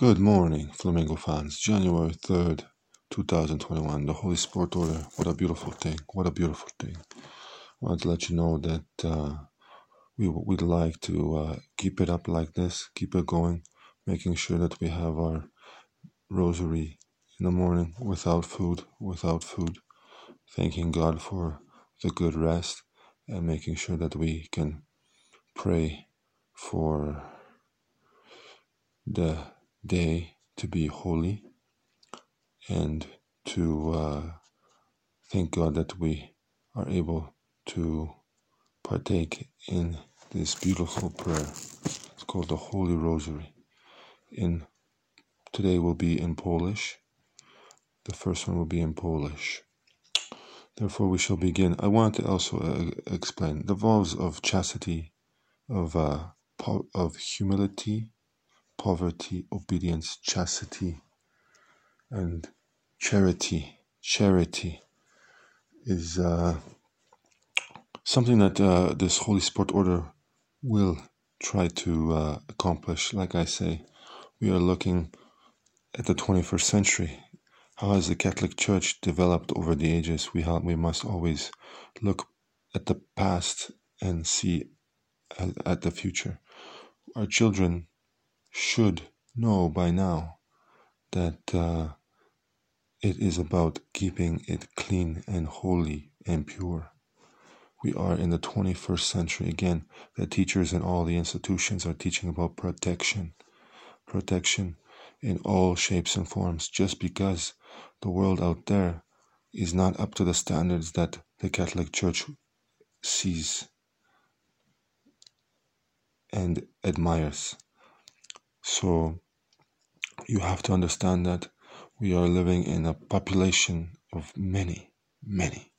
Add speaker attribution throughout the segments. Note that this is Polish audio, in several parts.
Speaker 1: Good morning, Flamingo fans. January 3rd, 2021. The Holy Sport Order. What a beautiful thing. What a beautiful thing. I wanted to let you know that uh, we, we'd like to uh, keep it up like this, keep it going, making sure that we have our rosary in the morning without food, without food, thanking God for the good rest and making sure that we can pray for the day to be holy and to uh, thank God that we are able to partake in this beautiful prayer. It's called the Holy Rosary. In today will be in Polish. The first one will be in Polish. Therefore, we shall begin. I want to also uh, explain the vows of chastity, of uh, of humility, poverty, obedience, chastity, and charity. Charity is uh, something that uh, this Holy Sport Order will try to uh, accomplish. Like I say, we are looking at the 21st century. How has the Catholic Church developed over the ages? We we must always look at the past and see at, at the future. Our children should know by now that uh, it is about keeping it clean and holy and pure. We are in the 21st century. Again, the teachers in all the institutions are teaching about protection. Protection in all shapes and forms. Just because the world out there is not up to the standards that the Catholic Church sees and admires. So you have to understand that we are living in a population of many, many.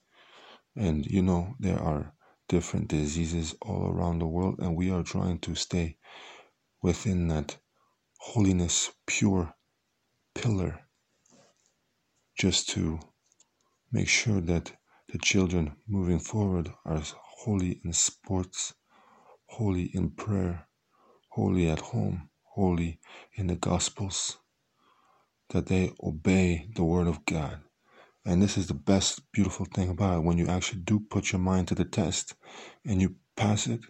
Speaker 1: And you know, there are different diseases all around the world, and we are trying to stay within that holiness, pure pillar, just to make sure that the children moving forward are holy in sports, holy in prayer, holy at home, holy in the Gospels, that they obey the Word of God. And this is the best, beautiful thing about it. When you actually do put your mind to the test and you pass it,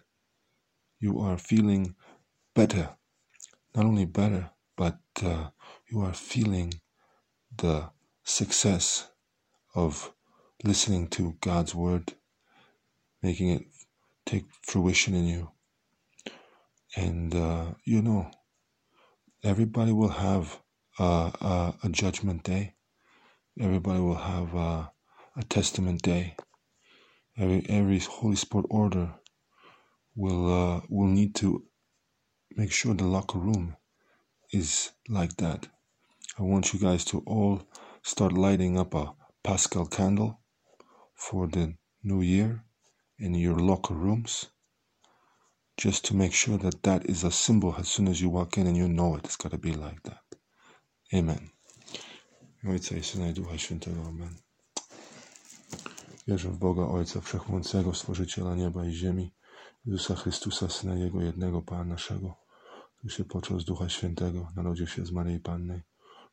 Speaker 1: you are feeling better. Not only better, but uh, you are feeling the success of listening to God's Word, making it take fruition in you. And uh, you know, everybody will have uh, a judgment day. Everybody will have a testament day. Every every Holy Sport order will uh, will need to make sure the locker room is like that. I want you guys to all start lighting up a Pascal candle for the new year in your locker rooms just to make sure that that is a symbol as soon as you walk in and you know it. It's got to be like that. Amen. Ojca i Syna i Ducha Świętego. Amen. Wierzę w Boga Ojca Wszechmocnego, Stworzyciela nieba i ziemi, Jezusa Chrystusa, Syna Jego jednego, Pana naszego, który się począł z Ducha Świętego, narodził się z Maryi Pannej,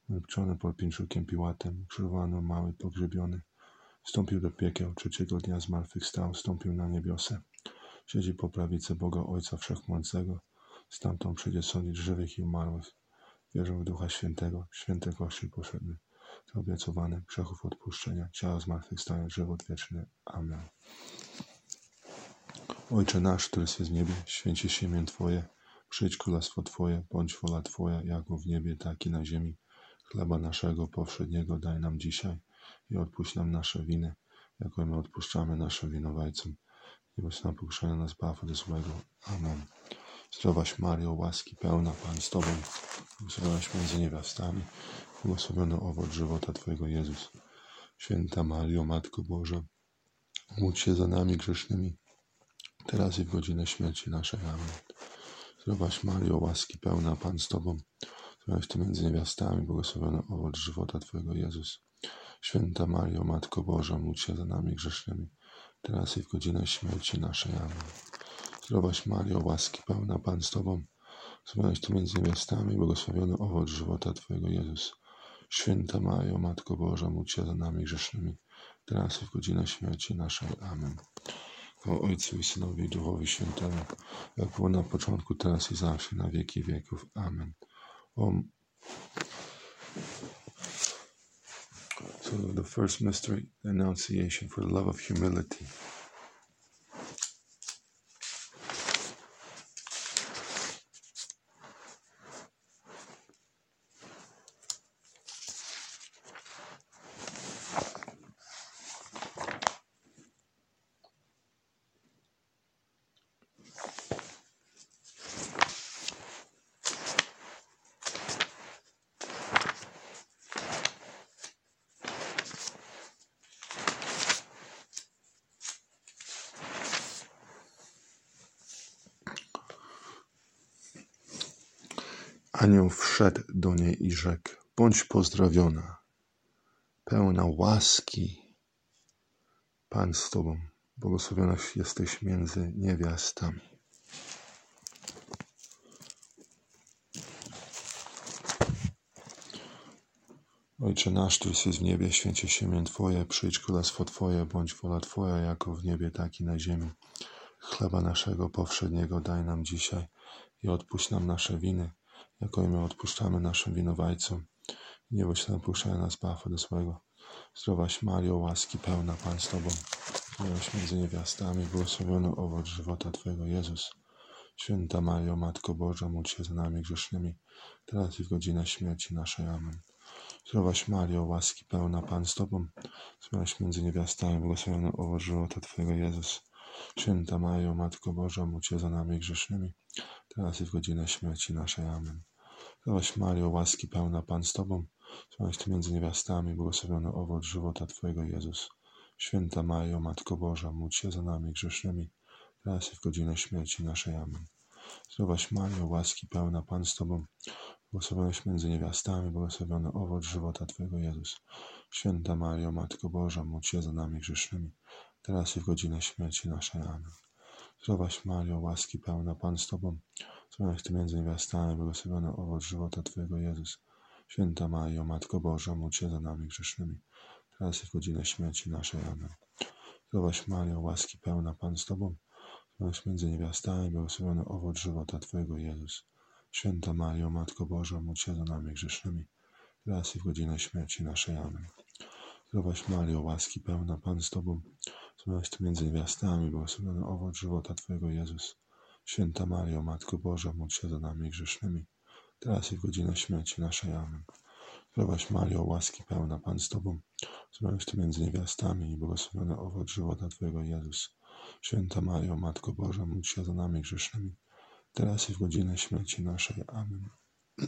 Speaker 1: uczony pod pięczukiem Piłatem, krzyżowano mały, pogrzebiony, wstąpił do piekieł, trzeciego dnia zmartwychwstał, wstąpił na niebiosę, Siedzi po prawicy Boga Ojca Wszechmocnego, stamtąd przyjdzie sądzić żywych i umarłych. Wierzę w Ducha Świętego, święte kości poszedny, obiecowany, grzechów odpuszczenia, ciała zmartwychwstania, żywot wieczny. Amen. Ojcze nasz, który jest w niebie, święci się imię Twoje, przyjdź królestwo Twoje, bądź wola Twoja, jako w niebie, tak i na ziemi. Chleba naszego powszedniego daj nam dzisiaj i odpuść nam nasze winy, jako my odpuszczamy naszym winowajcom i bez nam pokuszenia nas baw od złego. Amen. Zdrowaś Mario, łaski pełna, Pan z Tobą, błogosławionaś między niewiastami, błogosławiony owoc żywota Twojego Jezus. Święta Mario, Matko Boża, módl się za nami grzesznymi, teraz i w godzinę śmierci naszej. Amen. Zdrowaś Mario, łaski pełna, Pan z Tobą, zdrowaś Ty między niewiastami, błogosławiony owoc żywota Twojego Jezus. Święta Mario, Matko Boża, módl się za nami grzesznymi, teraz i w godzinę śmierci naszej. Amen. Zdrowaś Mario, łaski pełna Pan z Tobą, Błogosławionaś Ty między niewiastami, błogosławiony owoc żywota Twojego Jezus. Święta Majo, Matko Boża, módl się za nami grzesznymi, teraz i w godzinę śmierci naszej. Amen. O Ojcu i Synowi i Duchowi Świętemu, jak było na początku, teraz i zawsze, na wieki wieków. Amen. O... So the first mystery, the Annunciation for the love of humility. Anioł wszedł do niej i rzekł: Bądź pozdrowiona, pełna łaski. Pan z tobą, błogosławiona jesteś między niewiastami. Ojcze nasz, Ty jesteś w niebie, święcie się imię Twoje, przyjdź królestwo Twoje, bądź wola Twoja, jako w niebie, tak i na ziemi. Chleba naszego powszedniego daj nam dzisiaj i odpuść nam nasze winy, jako i my odpuszczamy naszym winowajcom. Nie bądź napuszczaj nas, bafa do złego. Zdrowaś Mario, łaski pełna, Pan z Tobą. Miałeś między niewiastami, błogosławiony owoc żywota Twojego, Jezus. Święta Mario, Matko Boża, módl się za nami grzesznymi, teraz i w godzinę śmierci naszej. Amen. Zdrowaś Mario, łaski pełna, Pan z Tobą. Zdrowaś między niewiastami, błogosławiony owoc żywota Twojego, Jezus. Święta Mario, Matko Boża, módl się za nami grzesznymi, teraz i w godzinę śmierci naszej. Amen. Zdrowaś Mario, łaski pełna, Pan z Tobą, zdrowaś Ty między niewiastami, błogosławiony owoc żywota Twojego, Jezus. Święta Mario, Matko Boża, módl się za nami grzesznymi, teraz i w godzinę śmierci naszej. Amen. Zdrowaś Mario, łaski pełna, Pan z Tobą, błogosławionaś między niewiastami, błogosławiony owoc żywota Twojego, Jezus. Święta Mario, Matko Boża, módl się za nami grzesznymi, teraz i w godzinę śmierci naszej. Amen. Zdrowaś Mario, łaski pełna, Pan z Tobą, zdrowaś Ty między niewiastami, błogosławiony owoc żywota Twojego, Jezus. Święta Mario, Matko Boża, módl się za nami grzesznymi, teraz i w godzinę śmierci naszej. Amen. Zdrowaś Mario, łaski pełna, Pan z Tobą, zdrowaś między niewiastami, błogosławiony owoc żywota Twojego, Jezus. Święta Mario, Matko Boża, módl się za nami grzesznymi, teraz i w godzinę śmierci naszej. Amen. Zdrowaś Mario, łaski pełna, Pan z Tobą, zdrowaś Ty między niewiastami, błogosławiony owoc żywota Twojego, Jezus. Święta Mario, Matko Boża, módl się za nami grzesznymi, teraz i w godzinę śmierci naszej. Amen. Zdrowaś Mario, łaski pełna, Pan z Tobą, zdrowaś Ty między niewiastami i błogosławiony owoc żywota Twojego, Jezus. Święta Mario, Matko Boża, módl się za nami grzesznymi, teraz i w godzinę śmierci naszej. Amen.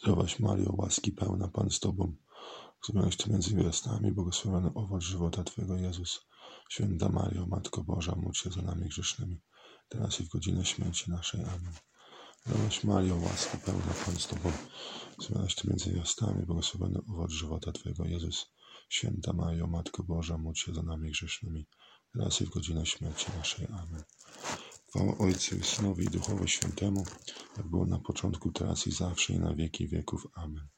Speaker 1: Zdrowaś Mario, łaski pełna, Pan z Tobą, zdrowaś Ty między niewiastami, błogosławiony owoc żywota Twojego, Jezus. Święta Mario, Matko Boża, módl się za nami grzesznymi, teraz i w godzinę śmierci naszej. Amen. Zdrowaś Mario, łaski pełna, Pan z Tobą, zdrowaś Ty między niewiastami, błogosławiony owoc żywota Twojego, Jezus. Święta Mario, Matko Boża, módl się za nami grzesznymi, teraz i w godzinę śmierci naszej. Amen. Chwała Ojcu Synowi i Duchowi Świętemu, jak było na początku, teraz i zawsze i na wieki wieków. Amen.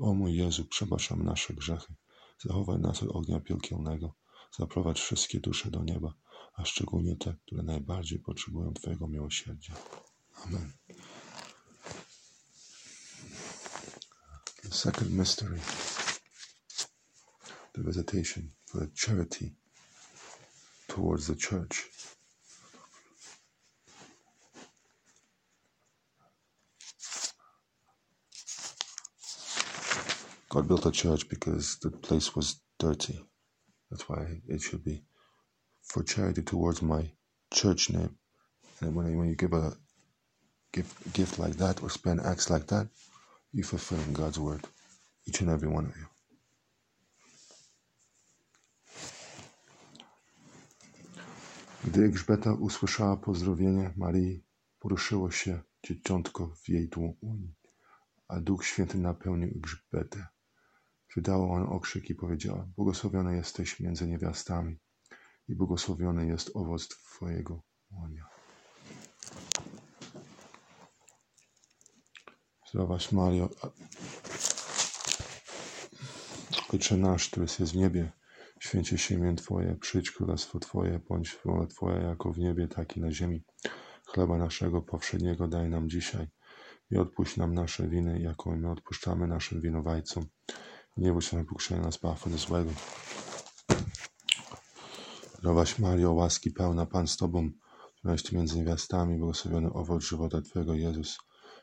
Speaker 1: O mój Jezu, przebaczam nasze grzechy, zachowaj nas od ognia piekielnego, zaprowadź wszystkie dusze do nieba, a szczególnie te, które najbardziej potrzebują Twojego miłosierdzia. Amen. The second mystery, the visitation for charity towards the church. God built a church because the place was dirty. That's why it should be for charity towards my church name. And when, when you give a gift, gift like that or spend acts like that, you fulfill God's word, each and every one of you. Gdy Elżbieta usłyszała pozdrowienie Marii, poruszyło się dzieciątko w jej dłoni, a Duch Święty napełnił Elżbietę. Wydała on okrzyk i powiedziała: Błogosławiona jesteś między niewiastami i błogosławiony jest owoc Twojego łonia. Zdrowaś Mario, Ojcze nasz, który jest w niebie, święcie się imię Twoje, przyjdź królestwo Twoje, bądź wola Twoja jako w niebie, tak i na ziemi. Chleba naszego powszedniego daj nam dzisiaj i odpuść nam nasze winy, jaką my odpuszczamy naszym winowajcom. Nie bądź nam pokuszenia nas, Pawła złego. Zdrowaś Mario, łaski pełna, Pan z Tobą, Ty między niewiastami, błogosławiony owoc żywota Twojego Jezus.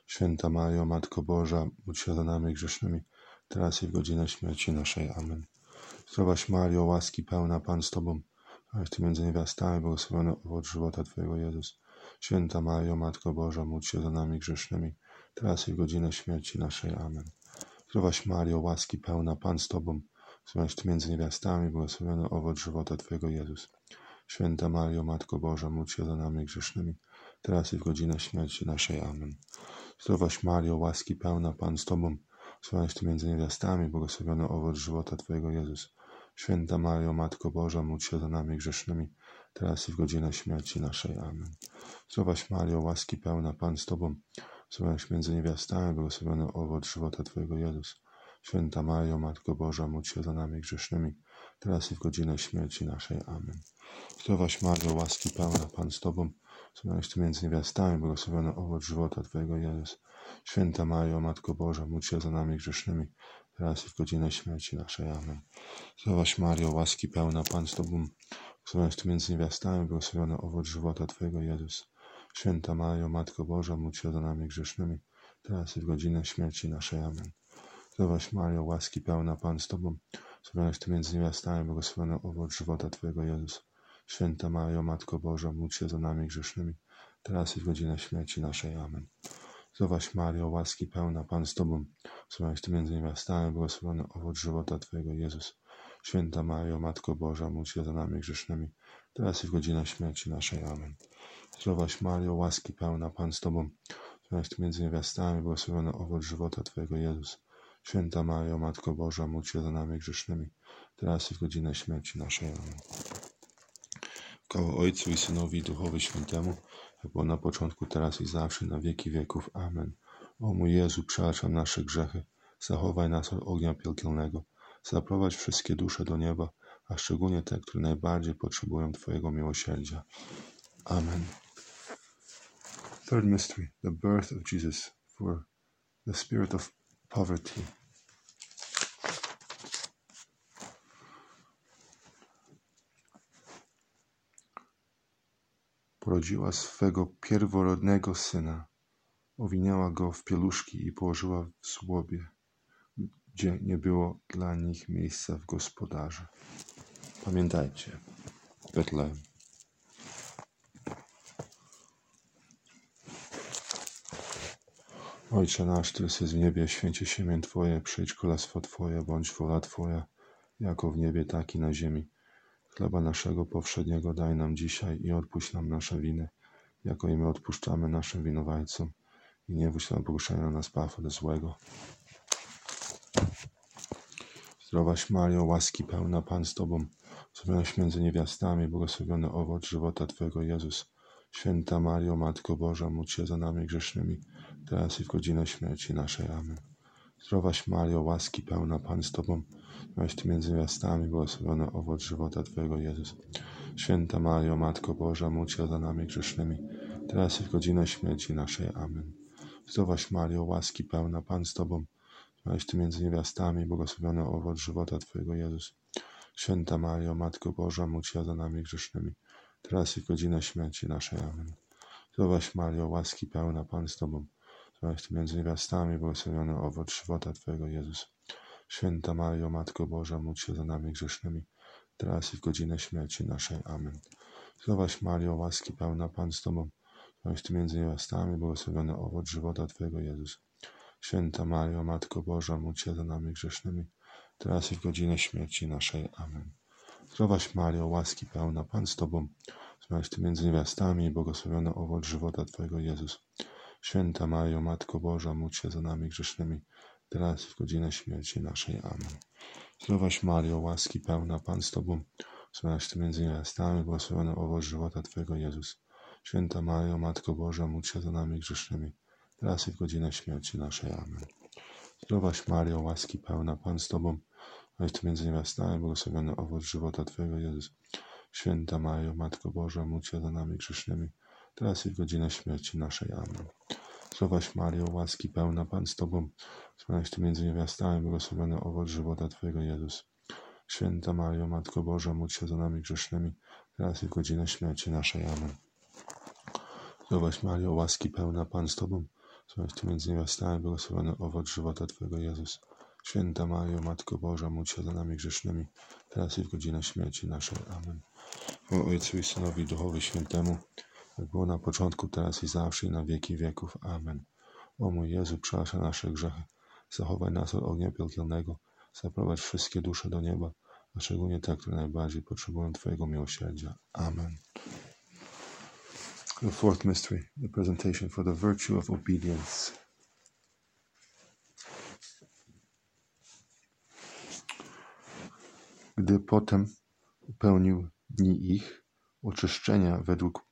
Speaker 1: Święta Mario, Matko Boża, módl się za nami grzesznymi, teraz i w godzinę śmierci naszej. Amen. Zdrowaś Mario, łaski pełna, Pan z Tobą, Ty między niewiastami, błogosławiony owoc żywota Twojego Jezus. Święta Mario, Matko Boża, módl się za nami grzesznymi, teraz i w godzinę śmierci naszej. Amen. Zdrowaś Mario, łaski pełna, Pan z Tobą, któraś Ty między niewiastami, błogosławiony owoc żywota Twojego Jezus. Święta Mario, Matko Boża, módl się za nami grzesznymi, teraz i w godzinę śmierci naszej. Amen. Zdrowaś Mario, łaski pełna, Pan z Tobą, któraś Ty między niewiastami, błogosławiony owoc żywota Twojego Jezus. Święta Mario, Matko Boża, módl się za nami grzesznymi, teraz i w godzinę śmierci naszej. Amen. Zdrowaś Mario, łaski pełna, Pan z Tobą, któraś między niewiastami, błogosławiony owoc żywota Twojego Jezus. Święta Mario, Matko Boża, módl się za nami grzesznymi, teraz i w godzinę śmierci naszej. Amen. Zdrowaś Mario, łaski pełna, Pan z Tobą, Ty między niewiastami, błogosławiony owoc żywota Twojego Jezus. Święta Mario, Matko Boża, módl się za nami grzesznymi, teraz i w godzinę śmierci naszej. Amen. Zdrowaś Mario, łaski pełna, Pan z Tobą, Ty między niewiastami, błogosławiony owoc żywota Twojego Jezus. Święta Mario, Matko Boża, módl się za nami grzesznymi, teraz i w godzinę śmierci naszej. Amen. Zdrowaś Mario, łaski pełna, Pan z Tobą, któraś Ty między niewiastami, błogosławiony owoc żywota Twojego Jezus. Święta Mario, Matko Boża, módl się za nami grzesznymi, teraz i w godzinę śmierci naszej. Amen. Zdrowaś Mario, łaski pełna, Pan z Tobą, któraś Ty między niewiastami, błogosławiony owoc żywota Twojego Jezus. Święta Mario, Matko Boża, módl się za nami grzesznymi, teraz i w godzinę śmierci naszej. Amen. Zdrowaś Mario, łaski pełna, Pan z Tobą, któraś Ty między niewiastami, błogosławiony owoc żywota Twojego Jezus. Święta Mario, Matko Boża, módl się za nami grzesznymi, teraz i w godzinę śmierci naszej. Amen. Koło Ojcu i Synowi i Duchowi Świętemu, jak było na początku, teraz i zawsze, na wieki wieków. Amen. O mój Jezu, przebaczam nasze grzechy, zachowaj nas od ognia piekielnego, zaprowadź wszystkie dusze do nieba, a szczególnie te, które najbardziej potrzebują Twojego miłosierdzia. Amen. Third mystery, the birth of Jesus for the spirit of poverty. Porodziła swego pierworodnego syna, owinęła go w pieluszki i położyła w żłobie, gdzie nie było dla nich miejsca w gospodarze. Pamiętajcie, Betlejem. Ojcze nasz, który jesteś w niebie, święcie się imię Twoje, przyjdź królestwo Twoje, bądź wola Twoja, jako w niebie, tak i na ziemi. Chleba naszego powszedniego daj nam dzisiaj i odpuść nam nasze winy, jako i my odpuszczamy naszym winowajcom. I nie wódź nam poruszenia na nas, do złego. Zdrowaś Mario, łaski pełna, Pan z Tobą, zdrowaś między niewiastami, błogosławiony owoc żywota Twojego Jezus. Święta Mario, Matko Boża, módl się za nami grzesznymi, teraz i w godzinę śmierci naszej. Amen. Zdrowaś Mario, łaski pełna, Pan z Tobą, zdrowaś Ty między niewiastami, błogosławiony owoc żywota Twojego Jezus. Święta Mario, Matko Boża, módl się za nami grzesznymi, teraz i w godzinę śmierci naszej. Amen. Zdrowaś Mario, łaski pełna, Pan z Tobą, zdrowaś Ty między niewiastami, błogosławiony owoc żywota Twojego Jezus. Święta Mario, Matko Boża, módl się za nami grzesznymi, teraz i w godzinę śmierci naszej. Amen. Zdrowaś Mario, łaski pełna, Pan z Tobą, zdrowaś Ty między niewiastami, błogosławiony owoc żywota Twojego Jezus. Święta Mario, Matko Boża, módl się za nami grzesznymi, teraz i w godzinę śmierci naszej. Amen. Zdrowaś Mario, łaski pełna, Pan z Tobą, zdrowaś Ty między niewiastami, błogosławiony owoc żywota Twojego Jezus. Święta Mario, Matko Boża, módl się za nami grzesznymi, teraz i w godzinę śmierci naszej. Amen. Zdrowaś Mario, łaski pełna, Pan z Tobą, zdrowaś Ty między niewiastami, błogosławiony owoc żywota Twojego Jezus. Święta Mario, Matko Boża, módl się za nami grzesznymi, teraz i w godzinę śmierci naszej. Amen. Zdrowaś Mario, łaski pełna, Pan z Tobą, zdrowaś Ty między niewiastami, błogosławiony owoc żywota Twojego Jezus. Święta Mario, Matko Boża, módl się za nami grzesznymi, teraz i w godzinę śmierci naszej. Amen. Zdrowaś Mario, łaski pełna, Pan z Tobą, Weź Ty między niewiastami, błogosławiony owoc żywota Twojego, Jezus. Święta Mario, Matko Boża, módl się za nami grzesznymi, teraz i w godzinę śmierci naszej. Amen. Zdrowaś Mario, łaski pełna, Pan z Tobą, Weź Ty między niewiastami, błogosławiony owoc żywota Twojego, Jezus. Święta Mario, Matko Boża, módl się za nami grzesznymi, teraz i w godzinę śmierci naszej. Amen. Zdrowaś Mario, łaski pełna, Pan z Tobą, Ty między niewiastami, błogosławiony owoc żywota Twojego, Jezus. Święta Mario, Matko Boża, módl się za nami grzesznymi, teraz i w godzinę śmierci naszej. Amen. O Ojcu i Synowi Duchowi Świętemu, jak było na początku, teraz i zawsze i na wieki wieków. Amen. O mój Jezu, przepraszam nasze grzechy, zachowaj nas od ognia piekielnego, zaprowadź wszystkie dusze do nieba, a szczególnie te, które najbardziej potrzebują Twojego miłosierdzia. Amen. The fourth mystery, the presentation for the virtue of obedience. Gdy potem upełnił dni ich oczyszczenia według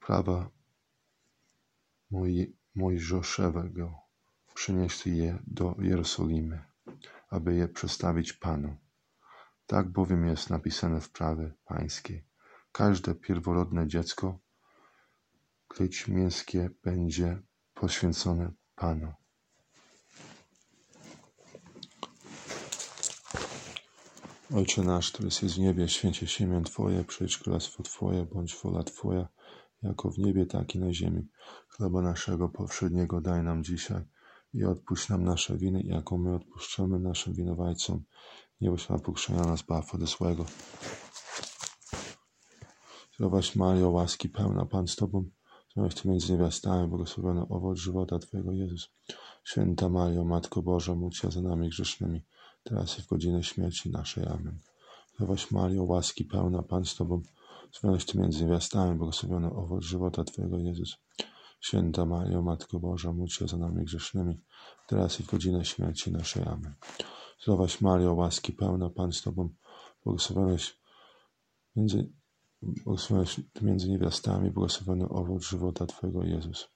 Speaker 1: prawa Moj, Mojżeszowego, przynieśli je do Jerozolimy, aby je przedstawić Panu. Tak bowiem jest napisane w prawie pańskiej. Każde pierworodne dziecko, klecz mięskie, będzie poświęcone Panu. Ojcze nasz, który jest w niebie, święcie się imię Twoje, przyjdź królestwo Twoje, bądź wola Twoja, jako w niebie, tak i na ziemi. Chleba naszego powszedniego daj nam dzisiaj i odpuść nam nasze winy, jako my odpuszczamy naszym winowajcom. Nie nam pokuszenia nas baw do złego. Zdrowaś Mario, łaski pełna, Pan z Tobą, zdrowaś Ty między niewiastami, błogosławiony owoc żywota Twojego, Jezus. Święta Mario, Matko Boża, módl się za nami grzesznymi, teraz i w godzinę śmierci naszej. Amen. Zdrowaś Mario, łaski pełna, Pan z Tobą, zdrowaś Ty między niewiastami, błogosławiony owoc żywota Twojego, Jezus. Święta Mario, Matko Boża, módl się za nami grzesznymi, teraz i w godzinę śmierci naszej. Amen. Zdrowaś Mario, łaski pełna, Pan z Tobą, błogosławionaś między, błogosławionaś między niewiastami, błogosławiony owoc żywota Twojego, Jezus.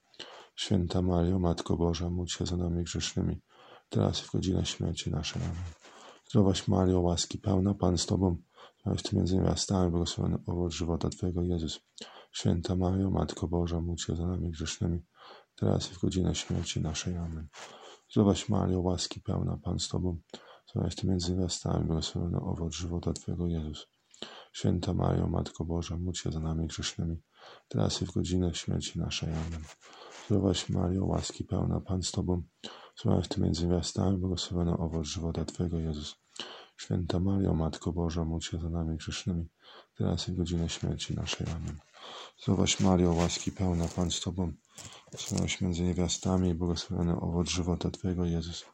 Speaker 1: Święta Mario, Matko Boża, módl się za nami grzesznymi, teraz i w godzinę śmierci naszej. Amen. Zdrowaś Mario, łaski pełna, Pan z Tobą, zdrowaś Ty między niewiastami, błogosławiony owoc żywota Twojego, Jezus. Święta Mario, Matko Boża, módl się za nami grzesznymi, teraz i w godzinę śmierci naszej. Amen. Zdrowaś Mario, łaski pełna, Pan z Tobą, zdrowaś Ty między niewiastami, błogosławiony owoc żywota Twojego, Jezus. Święta Mario, Matko Boża, módl się za nami grzesznymi, teraz i w godzinę śmierci naszej. Amen. Zdrowaś Mario, łaski pełna, Pan z Tobą, zdrowaś Ty między niewiastami, błogosławiony owoc żywota Twojego, Jezus. Święta Mario, Matko Boża, módl się za nami grzesznymi, teraz i w godzinę śmierci naszej. Amen. Zdrowaś Mario, łaski pełna, Pan z Tobą, zdrowaś między niewiastami i błogosławiony owoc żywota Twojego, Jezus.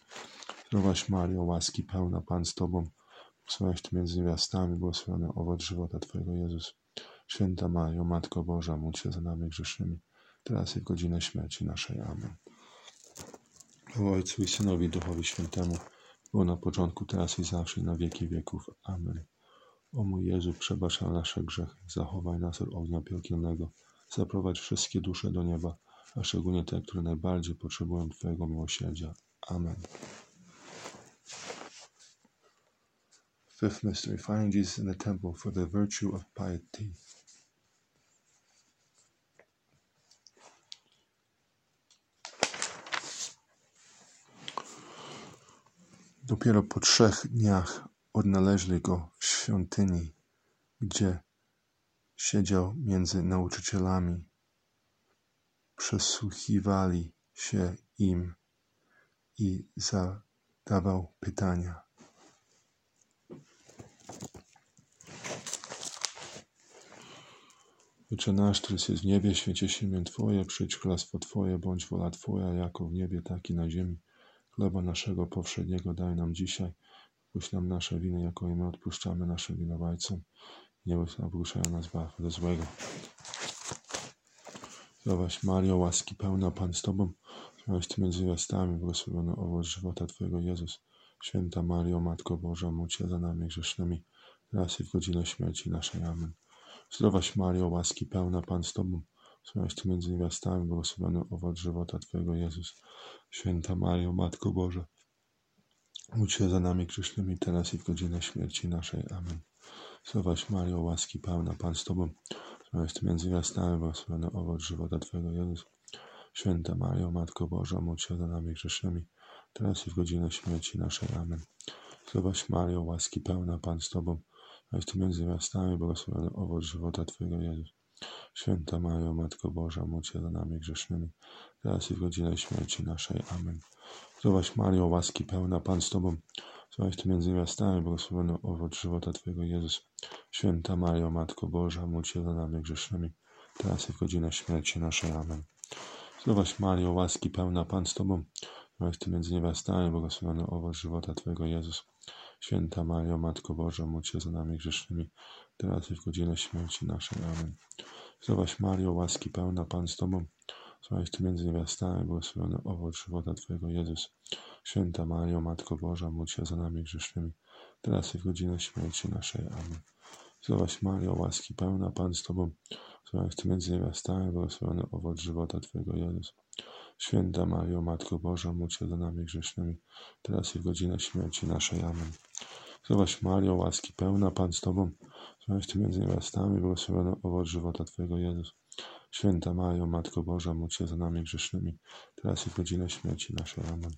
Speaker 1: Zdrowaś Mario, łaski pełna, Pan z Tobą, błogosławiaś Ty między niewiastami, błogosławiony owoc żywota Twojego, Jezus. Święta Mario, Matko Boża, módl się za nami grzesznymi, teraz i w godzinę śmierci naszej. Amen. O Ojcu i Synowi Duchowi Świętemu, było na początku, teraz i zawsze i na wieki wieków. Amen. O mój Jezu, przebacz nasze grzechy, zachowaj nas od ognia piekielnego, zaprowadź wszystkie dusze do nieba, a szczególnie te, które najbardziej potrzebują Twojego miłosierdzia. Amen. Fifth mystery, finding Jesus in the temple for the virtue of piety. Dopiero po trzech dniach odnaleźli go w świątyni, gdzie siedział między nauczycielami. Przesłuchiwali się im i zadawał pytania. Ojcze nasz, który jest w niebie, święcie się imię Twoje, przyjdź królestwo Twoje, bądź wola Twoja, jako w niebie, tak i na ziemi. Chleba naszego powszedniego daj nam dzisiaj. Puść nam nasze winy, jako i my odpuszczamy naszym winowajcom. Nie napuszczają nas baw do złego. Zdrowaś Mario, łaski pełna Pan z Tobą, zdrowaś Ty między gwiazdami, błogosławiony owoc żywota Twojego Jezus. Święta Mario, Matko Boża, módl się za nami grzesznymi, teraz i w godzinę śmierci naszej. Amen. Zdrowaś Mario, łaski pełna Pan z Tobą, zdrowaś Ty między gwiazdami, błogosławiony owoc żywota Twojego Jezus. Święta Mario, Matko Boża, módl się za nami grzesznymi, teraz i w godzinę śmierci naszej. Amen. Zdrowaś Mario, łaski pełna Pan z Tobą, zdrowaś Ty między gwiazdami, błogosławiony owoc żywota Twojego Jezus. Święta Mario, Matko Boża, módl się za nami grzesznymi, teraz i w godzinę śmierci naszej. Amen. Zdrowaś Mario, łaski pełna Pan z Tobą, zdrowaś Ty między gwiazdami, błogosławiony owoc żywota Twojego Jezus. Święta Mario, Matko Boża, módl się za nami grzesznymi, teraz i w godzinę śmierci naszej. Amen. Zdrowaś Mario, łaski pełna Pan z Tobą, zdrowaś Ty między gwiazdami, błogosławiony owoc żywota Twojego Jezus. Święta Mario, Matko Boża, módl się za nami grzesznymi, teraz i w godzinę śmierci naszej. Amen. Zdrowaś Mario, łaski pełna Pan z Tobą, zdrowaś Ty między niewiastami, błogosławiony owoc żywota Twojego Jezus. Święta Mario, Matko Boża, módl się za nami grzesznymi, teraz i w godzinę śmierci naszej. Amen. Zdrowaś Mario, łaski pełna Pan z Tobą, zdrowaś Ty między niewiastami, błogosławiony owoc żywota Twojego Jezus. Święta Mario, Matko Boża, módl się za nami grzesznymi, teraz i w godzinę śmierci naszej. Amen. Zdrowaś Mario, łaski pełna Pan z Tobą, zdrowaś Ty między niewiastami, błogosławiony owoc żywota Twojego Jezus. Święta Mario, Matko Boża, módl się za nami grzesznymi, teraz i w godzinę śmierci naszej. Amen. Zdrowaś Mario, łaski pełna Pan z Tobą, zdrowaś Ty między niewiastami, błogosławiony owoc żywota Twojego Jezus. Święta Mario, Matko Boża, módl się za nami grzesznymi, teraz i w godzinę śmierci naszej. Amen.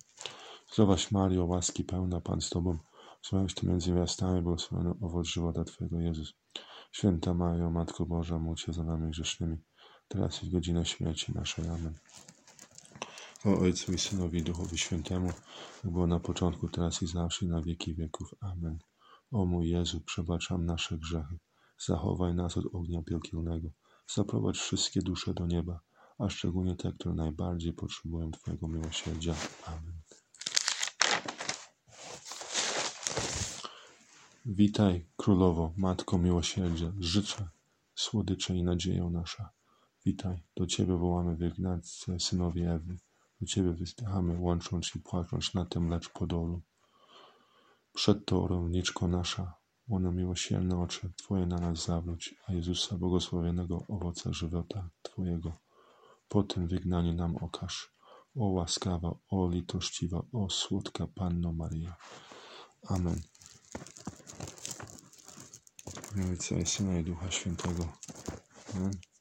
Speaker 1: Zdrowaś Mario, łaski pełna Pan z Tobą, zdrowaś Ty między niewiastami, błogosławiony owoc żywota Twojego Jezus. Święta Mario, Matko Boża, módl się za nami grzesznymi, teraz i w godzinę śmierci naszej. Amen. O Ojcu i Synowi Duchowi Świętemu, jak było na początku, teraz i zawsze i na wieki wieków. Amen. O mój Jezu, przebaczam nasze grzechy, zachowaj nas od ognia piekielnego, zaprowadź wszystkie dusze do nieba, a szczególnie te, które najbardziej potrzebują Twojego miłosierdzia. Amen. Witaj, Królowo, Matko Miłosierdzia, życzę, słodycze i nadzieją nasza. Witaj, do Ciebie wołamy wygnancy, synowie Ewy. Do Ciebie wyspiechamy, łącząc i płacząc na tym lecz podolu. Przed to orowniczko nasza, łono miłosierne oczy Twoje na nas zawróć, a Jezusa błogosławionego owoca żywota Twojego. Po tym wygnaniu nam okaż. O łaskawa, o litościwa, o słodka Panno Maria. Amen. W imię Ojca i Syna i Ducha Świętego. Amen.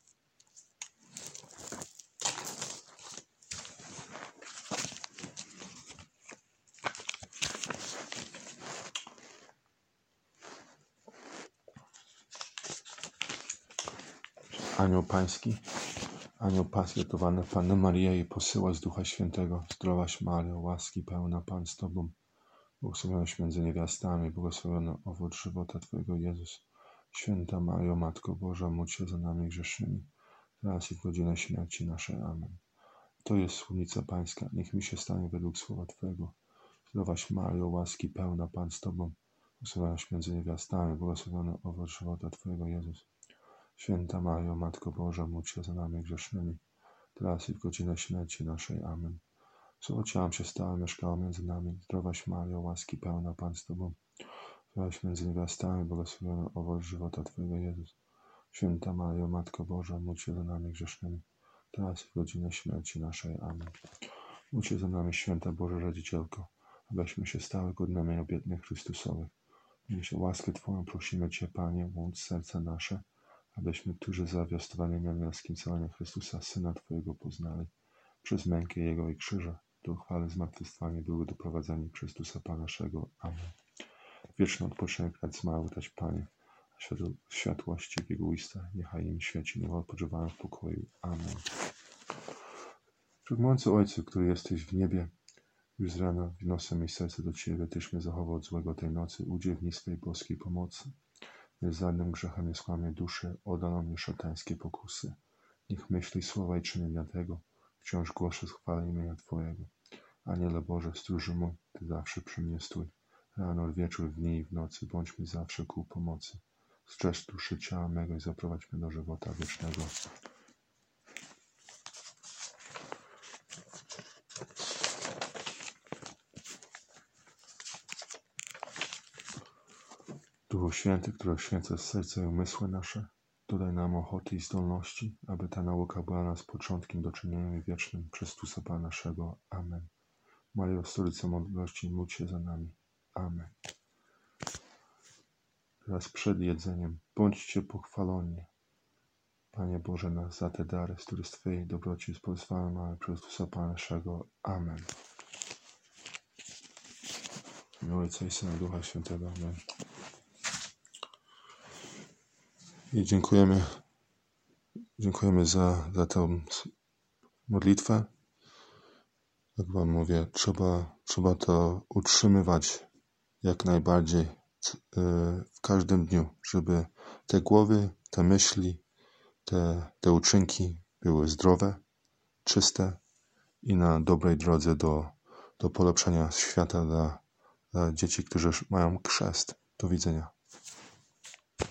Speaker 1: Anioł Pański, Anioł Paskietowany Panna Maria i posyła z Ducha Świętego. Zdrowaś Mario, łaski pełna Pan z Tobą. Błogosławionaś między niewiastami, błogosławiony owoc żywota Twojego Jezus. Święta Mario, Matko Boża, módl się za nami grzesznymi, teraz i w godzinę śmierci naszej. Amen. To jest słownica Pańska, niech mi się stanie według słowa Twojego. Zdrowaś Mario, łaski pełna Pan z Tobą. Błogosławionaś między niewiastami, błogosławiony owoc żywota Twojego Jezus. Święta Mario, Matko Boża, módl się za nami grzesznymi, teraz i w godzinę śmierci naszej. Amen. Słowo ciałem się stało, mieszkało między nami. Zdrowaś Mario, łaski pełna Pan z Tobą. Zdrowaś między niewiastami, błogosławiony owoc żywota Twojego Jezus. Święta Mario, Matko Boża, módl się za nami grzesznymi, teraz i w godzinę śmierci naszej. Amen. Módl się za nami, Święta Boża Rodzicielko, abyśmy się stały godnymi obietnych Chrystusowych. Miej się łaskę Twoją prosimy Cię, Panie, łącz serca nasze, abyśmy tuże zawiastowaniem anielskim całania Chrystusa, Syna Twojego poznali, przez mękę Jego i krzyża, do chwały zmartwychwstania były doprowadzeni Chrystusa Pana naszego. Amen. Wieczny odpoczynek rad zmarłych Panie, a światło, światłości w Jego niechaj im świeci, niech odpoczywają w pokoju. Amen. Wszechmogący Ojcu, który jesteś w niebie, już z rana wniosę mi serce do Ciebie, Tyś mnie zachował od złego tej nocy, udziel mi swej boskiej pomocy. Lecz żadnym grzechem nie skłamie duszy, oddano mnie szatańskie pokusy. Niech myśli słowa i czyny dlatego, wciąż głoszę chwale imienia Twojego. Aniele Boże, stróży mój, Ty zawsze przy mnie stój. Rano, wieczór, w dni i w nocy, bądź mi zawsze ku pomocy. Strzeż duszy ciała mego i zaprowadź mnie do żywota wiecznego. Święty, który święca serce i umysły nasze, dodaj nam ochoty i zdolności, aby ta nauka była nas początkiem do czynienia wiecznym przez Tusa Pana naszego. Amen. Mario, Stolica Mądrości, módl się za nami. Amen. Teraz przed jedzeniem bądźcie pochwaloni. Panie Boże, nas za te dary, z których z Twojej dobroci pozwalamy mamy przez Tusa Pana naszego. Amen. Imię Ojca i Syna Ducha Świętego. Amen. I dziękujemy, dziękujemy za, za tę modlitwę. Jak Wam mówię, trzeba, trzeba to utrzymywać jak najbardziej y, w każdym dniu, żeby te głowy, te myśli, te, te uczynki były zdrowe, czyste i na dobrej drodze do, do polepszenia świata dla, dla dzieci, którzy mają chrzest. Do widzenia.